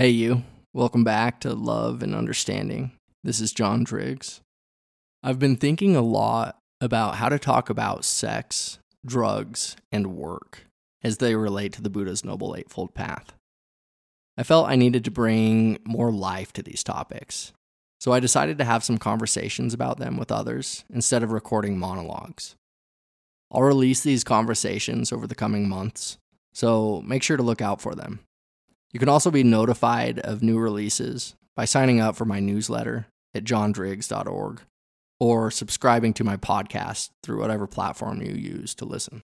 Hey, you. Welcome back to Love and Understanding. This is John Driggs. I've been thinking a lot about how to talk about sex, drugs, and work as they relate to the Buddha's Noble Eightfold Path. I felt I needed to bring more life to these topics, so I decided to have some conversations about them with others instead of recording monologues. I'll release these conversations over the coming months, so make sure to look out for them. You can also be notified of new releases by signing up for my newsletter at johndriggs.org or subscribing to my podcast through whatever platform you use to listen.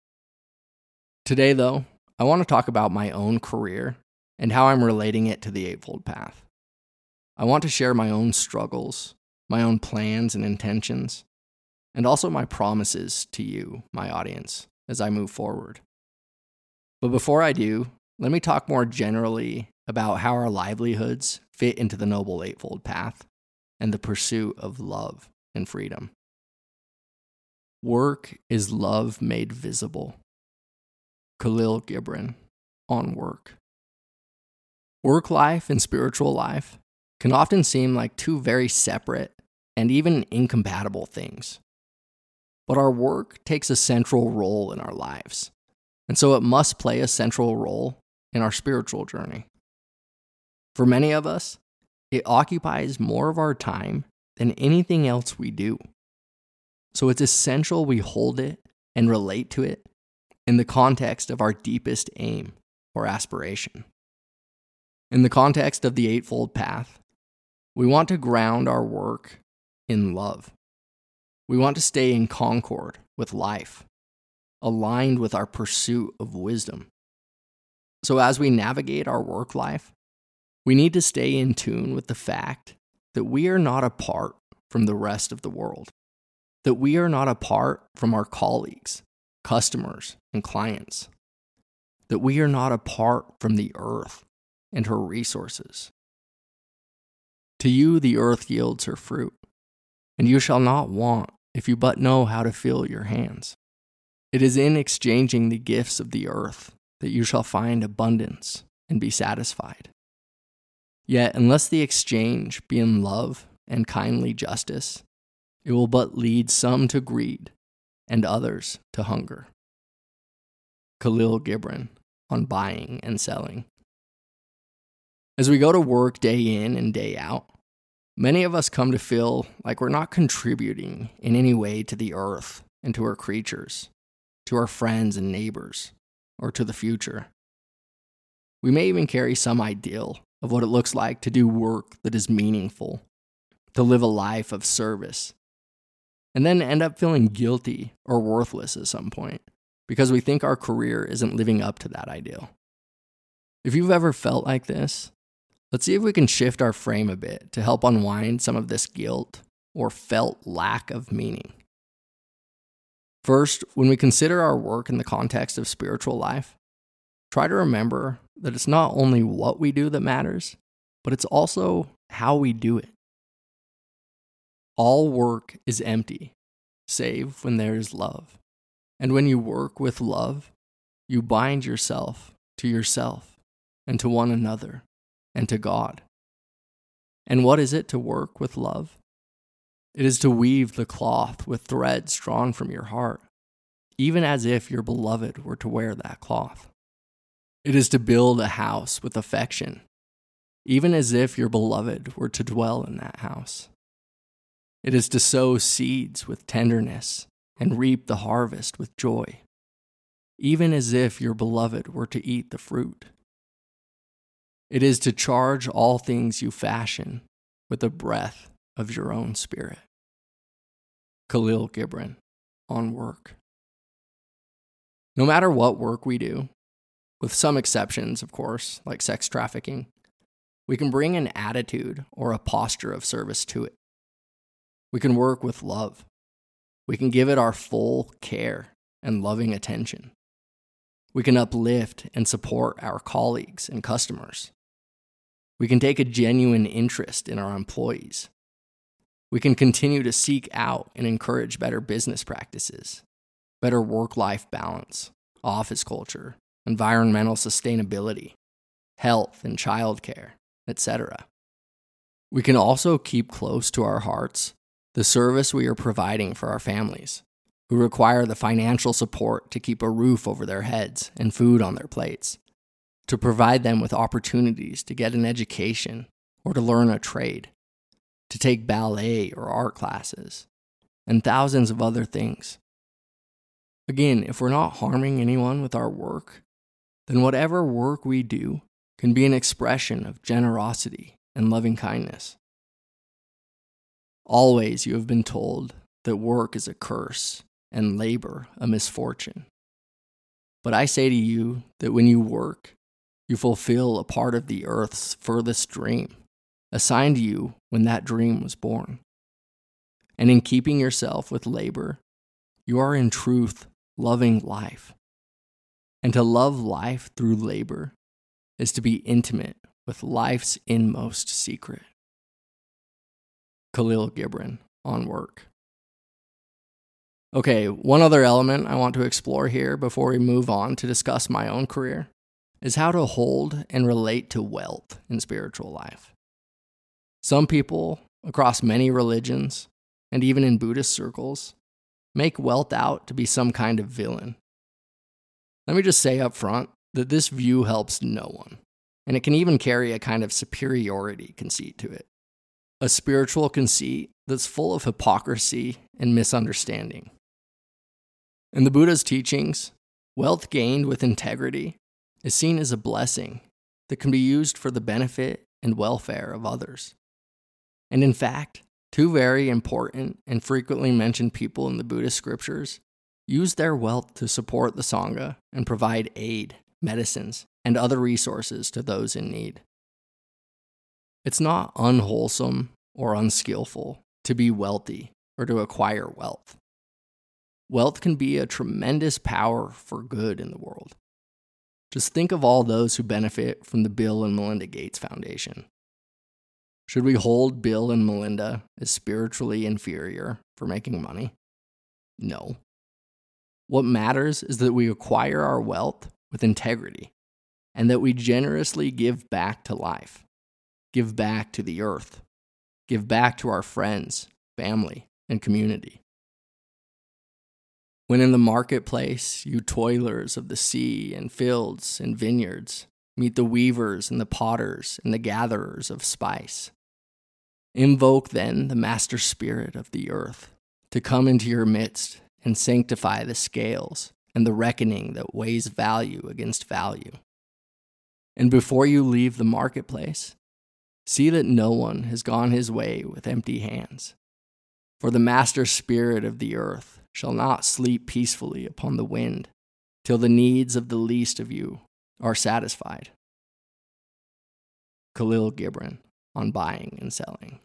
Today, though, I want to talk about my own career and how I'm relating it to the Eightfold Path. I want to share my own struggles, my own plans and intentions, and also my promises to you, my audience, as I move forward. But before I do, let me talk more generally about how our livelihoods fit into the Noble Eightfold Path and the pursuit of love and freedom. Work is love made visible. Kahlil Gibran on work. Work life and spiritual life can often seem like two very separate and even incompatible things. But our work takes a central role in our lives, and so it must play a central role in our spiritual journey. For many of us, it occupies more of our time than anything else we do. So it's essential we hold it and relate to it in the context of our deepest aim or aspiration. In the context of the Eightfold Path, we want to ground our work in love. We want to stay in concord with life, aligned with our pursuit of wisdom so, as we navigate our work life, we need to stay in tune with the fact that we are not apart from the rest of the world, that we are not apart from our colleagues, customers, and clients, that we are not apart from the earth and her resources. To you, the earth yields her fruit, and you shall not want if you but know how to fill your hands. It is in exchanging the gifts of the earth that you shall find abundance and be satisfied. Yet, unless the exchange be in love and kindly justice, it will but lead some to greed and others to hunger. Kahlil Gibran on buying and selling. As we go to work day in and day out, many of us come to feel like we're not contributing in any way to the earth and to her creatures, to our friends and neighbors, or to the future. We may even carry some ideal of what it looks like to do work that is meaningful, to live a life of service, and then end up feeling guilty or worthless at some point because we think our career isn't living up to that ideal. If you've ever felt like this, let's see if we can shift our frame a bit to help unwind some of this guilt or felt lack of meaning. First, when we consider our work in the context of spiritual life, try to remember that it's not only what we do that matters, but it's also how we do it. All work is empty, save when there is love. And when you work with love, you bind yourself to yourself and to one another and to God. And what is it to work with love? It is to weave the cloth with threads drawn from your heart, even as if your beloved were to wear that cloth. It is to build a house with affection, even as if your beloved were to dwell in that house. It is to sow seeds with tenderness and reap the harvest with joy, even as if your beloved were to eat the fruit. It is to charge all things you fashion with a breath of your own spirit. Kahlil Gibran on work. No matter what work we do, with some exceptions, of course, like sex trafficking, we can bring an attitude or a posture of service to it. We can work with love. We can give it our full care and loving attention. We can uplift and support our colleagues and customers. We can take a genuine interest in our employees we can continue to seek out and encourage better business practices, better work life balance, office culture, environmental sustainability, health and childcare, etc. We can also keep close to our hearts the service we are providing for our families, who require the financial support to keep a roof over their heads and food on their plates, to provide them with opportunities to get an education or to learn a trade, to take ballet or art classes, and thousands of other things. Again, if we're not harming anyone with our work, then whatever work we do can be an expression of generosity and loving kindness. Always you have been told that work is a curse and labor a misfortune. But I say to you that when you work, you fulfill a part of the earth's furthest dream, assigned you when that dream was born. And in keeping yourself with labor, you are in truth loving life. And to love life through labor is to be intimate with life's inmost secret. Kahlil Gibran on work. Okay, one other element I want to explore here before we move on to discuss my own career is how to hold and relate to wealth in spiritual life. Some people across many religions, and even in Buddhist circles, make wealth out to be some kind of villain. Let me just say up front that this view helps no one, and it can even carry a kind of superiority conceit to it. A spiritual conceit that's full of hypocrisy and misunderstanding. In the Buddha's teachings, wealth gained with integrity is seen as a blessing that can be used for the benefit and welfare of others. And in fact, two very important and frequently mentioned people in the Buddhist scriptures use their wealth to support the Sangha and provide aid, medicines, and other resources to those in need. It's not unwholesome or unskillful to be wealthy or to acquire wealth. Wealth can be a tremendous power for good in the world. Just think of all those who benefit from the Bill and Melinda Gates Foundation. Should we hold Bill and Melinda as spiritually inferior for making money? No. What matters is that we acquire our wealth with integrity and that we generously give back to life, give back to the earth, give back to our friends, family, and community. When in the marketplace, you toilers of the sea and fields and vineyards meet the weavers and the potters and the gatherers of spice. Invoke then the master spirit of the earth to come into your midst and sanctify the scales and the reckoning that weighs value against value. And before you leave the marketplace, see that no one has gone his way with empty hands. For the master spirit of the earth shall not sleep peacefully upon the wind till the needs of the least of you are satisfied. Kahlil Gibran on buying and selling.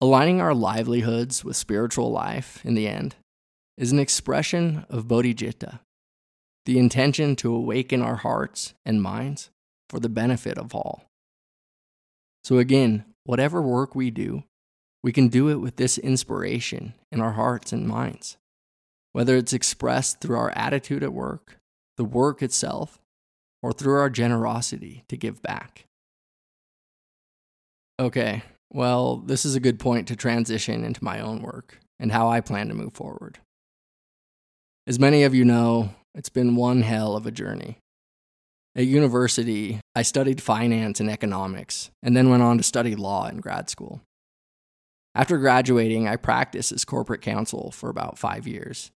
Aligning our livelihoods with spiritual life in the end is an expression of bodhicitta, the intention to awaken our hearts and minds for the benefit of all. So, again, whatever work we do, we can do it with this inspiration in our hearts and minds, whether it's expressed through our attitude at work, the work itself, or through our generosity to give back. Okay, well, this is a good point to transition into my own work and how I plan to move forward. As many of you know, it's been one hell of a journey. At university, I studied finance and economics, and then went on to study law in grad school. After graduating, I practiced as corporate counsel for about five years,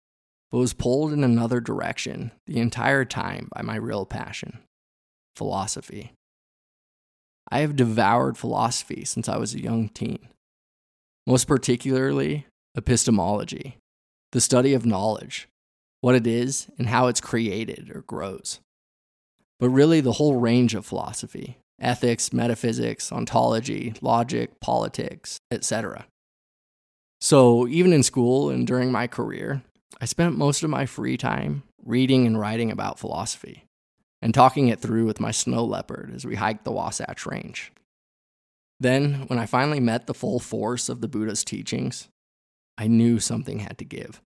but was pulled in another direction the entire time by my real passion philosophy. I have devoured philosophy since I was a young teen, most particularly epistemology, the study of knowledge, what it is, and how it's created or grows. But really, the whole range of philosophy ethics, metaphysics, ontology, logic, politics, etc. So, even in school and during my career, I spent most of my free time reading and writing about philosophy and talking it through with my snow leopard as we hiked the Wasatch Range. Then, when I finally met the full force of the Buddha's teachings, I knew something had to give.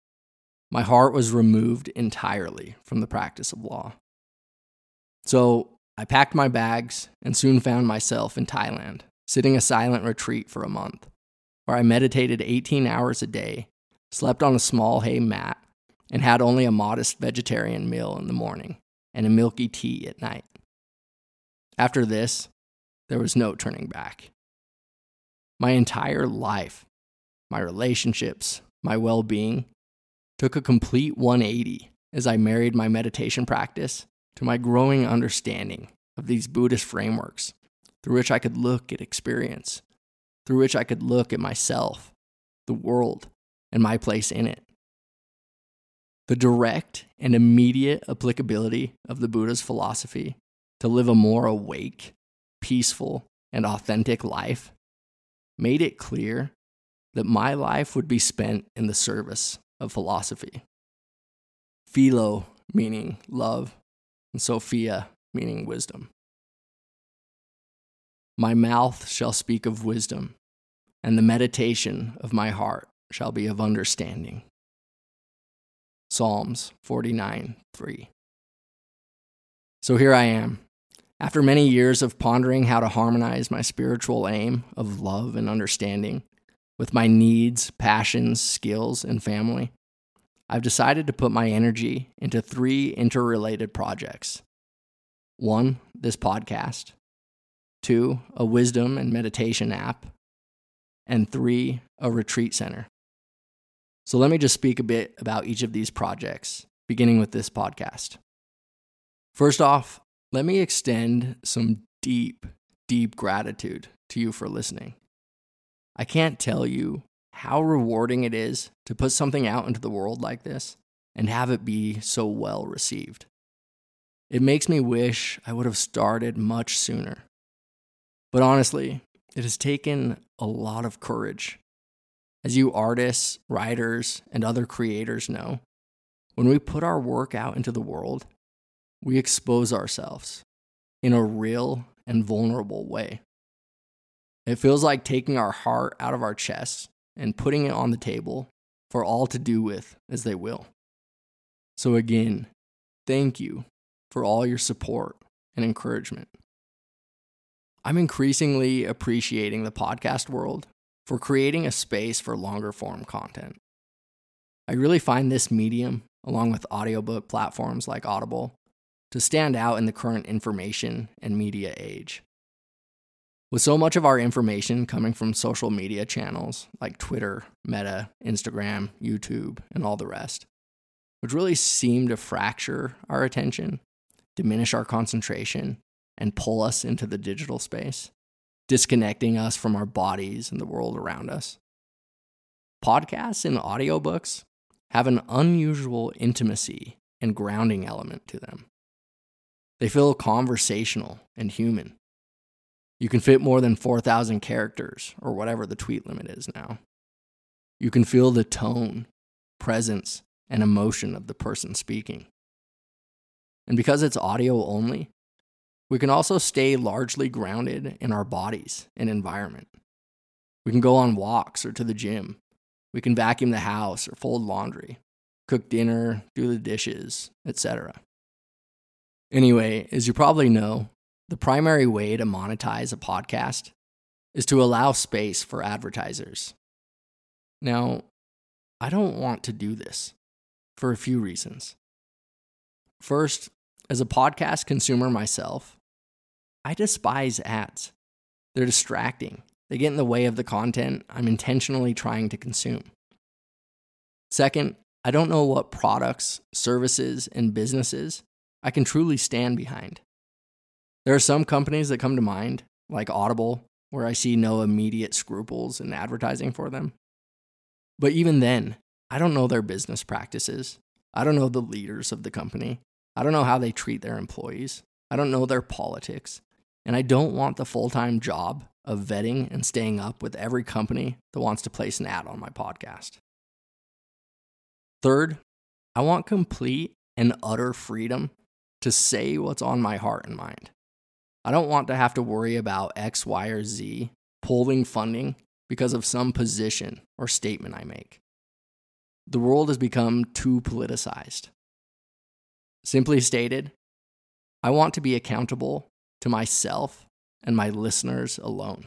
My heart was removed entirely from the practice of law. So, I packed my bags and soon found myself in Thailand, sitting a silent retreat for a month, where I meditated 18 hours a day, slept on a small hay mat, and had only a modest vegetarian meal in the morning and a milky tea at night. After this, there was no turning back. My entire life, my relationships, my well being, took a complete 180 as I married my meditation practice to my growing understanding of these Buddhist frameworks through which I could look at experience, through which I could look at myself, the world, and my place in it. The direct and immediate applicability of the Buddha's philosophy to live a more awake, peaceful, and authentic life made it clear that my life would be spent in the service of philosophy. Philo meaning love, and Sophia meaning wisdom. My mouth shall speak of wisdom, and the meditation of my heart shall be of understanding. Psalms 49 3. So here I am, after many years of pondering how to harmonize my spiritual aim of love and understanding with my needs, passions, skills, and family, I've decided to put my energy into three interrelated projects. One, this podcast. Two, a wisdom and meditation app. And three, a retreat center. So let me just speak a bit about each of these projects, beginning with this podcast. First off, let me extend some deep, deep gratitude to you for listening. I can't tell you how rewarding it is to put something out into the world like this and have it be so well received. It makes me wish I would have started much sooner. But honestly, it has taken a lot of courage. As you artists, writers, and other creators know, when we put our work out into the world, we expose ourselves in a real and vulnerable way. It feels like taking our heart out of our chest and putting it on the table for all to do with as they will. So, again, thank you for all your support and encouragement. I'm increasingly appreciating the podcast world for creating a space for longer form content. I really find this medium, along with audiobook platforms like Audible, to stand out in the current information and media age. With so much of our information coming from social media channels like Twitter, Meta, Instagram, YouTube, and all the rest, which really seem to fracture our attention, diminish our concentration, and pull us into the digital space, disconnecting us from our bodies and the world around us. Podcasts and audiobooks have an unusual intimacy and grounding element to them. They feel conversational and human. You can fit more than 4,000 characters, or whatever the tweet limit is now. You can feel the tone, presence, and emotion of the person speaking. And because it's audio only, we can also stay largely grounded in our bodies and environment. We can go on walks or to the gym. We can vacuum the house or fold laundry, cook dinner, do the dishes, etc. Anyway, as you probably know, the primary way to monetize a podcast is to allow space for advertisers. Now, I don't want to do this for a few reasons. First, as a podcast consumer myself, I despise ads. They're distracting, they get in the way of the content I'm intentionally trying to consume. Second, I don't know what products, services, and businesses I can truly stand behind. There are some companies that come to mind, like Audible, where I see no immediate scruples in advertising for them. But even then, I don't know their business practices. I don't know the leaders of the company. I don't know how they treat their employees. I don't know their politics. And I don't want the full time job of vetting and staying up with every company that wants to place an ad on my podcast. Third, I want complete and utter freedom to say what's on my heart and mind. I don't want to have to worry about X, Y, or Z pulling funding because of some position or statement I make. The world has become too politicized. Simply stated, I want to be accountable to myself and my listeners alone.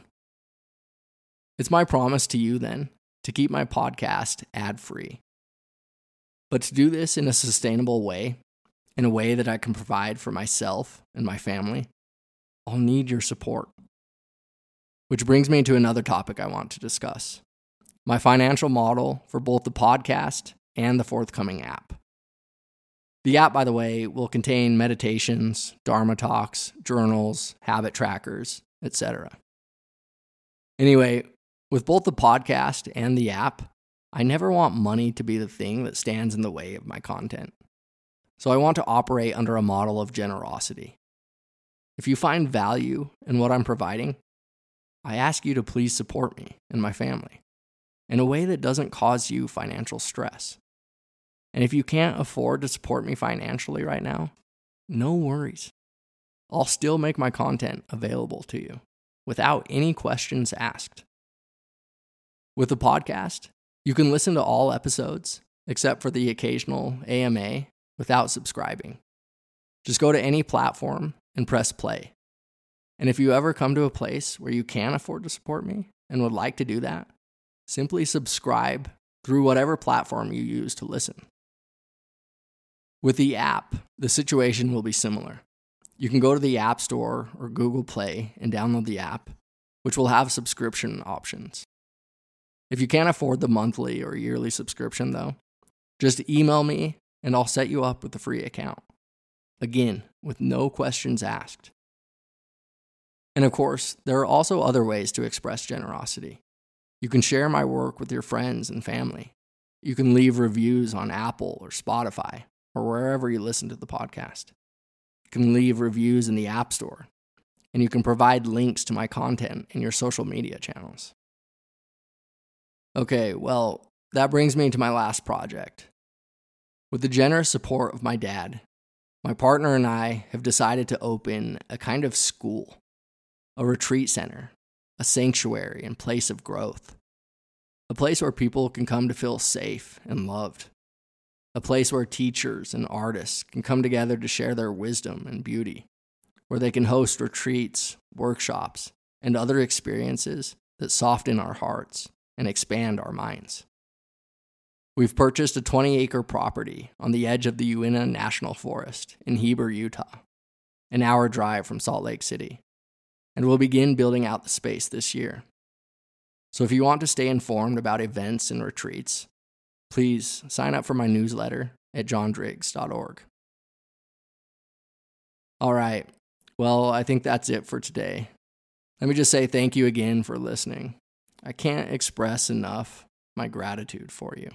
It's my promise to you then to keep my podcast ad free. But to do this in a sustainable way, in a way that I can provide for myself and my family, I'll need your support. Which brings me to another topic I want to discuss my financial model for both the podcast and the forthcoming app. The app, by the way, will contain meditations, Dharma talks, journals, habit trackers, etc. Anyway, with both the podcast and the app, I never want money to be the thing that stands in the way of my content. So I want to operate under a model of generosity. If you find value in what I'm providing, I ask you to please support me and my family in a way that doesn't cause you financial stress. And if you can't afford to support me financially right now, no worries. I'll still make my content available to you without any questions asked. With the podcast, you can listen to all episodes except for the occasional AMA without subscribing. Just go to any platform and press play. And if you ever come to a place where you can afford to support me and would like to do that, simply subscribe through whatever platform you use to listen. With the app, the situation will be similar. You can go to the App Store or Google Play and download the app, which will have subscription options. If you can't afford the monthly or yearly subscription, though, just email me and I'll set you up with a free account. Again, with no questions asked. And of course, there are also other ways to express generosity. You can share my work with your friends and family. You can leave reviews on Apple or Spotify or wherever you listen to the podcast. You can leave reviews in the App Store, and you can provide links to my content in your social media channels. Okay, well, that brings me to my last project. With the generous support of my dad, my partner and I have decided to open a kind of school, a retreat center, a sanctuary and place of growth, a place where people can come to feel safe and loved a place where teachers and artists can come together to share their wisdom and beauty, where they can host retreats, workshops, and other experiences that soften our hearts and expand our minds. We've purchased a 20 acre property on the edge of the Uinta National Forest in Heber, Utah, an hour drive from Salt Lake City, and we'll begin building out the space this year. So if you want to stay informed about events and retreats, please sign up for my newsletter at johndriggs.org. All right. Well, I think that's it for today. Let me just say thank you again for listening. I can't express enough my gratitude for you.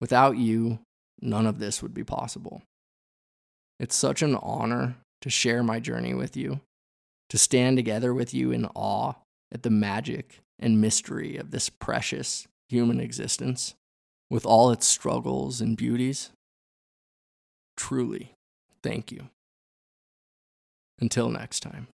Without you, none of this would be possible. It's such an honor to share my journey with you, to stand together with you in awe at the magic and mystery of this precious human existence with all its struggles and beauties. Truly, thank you. Until next time.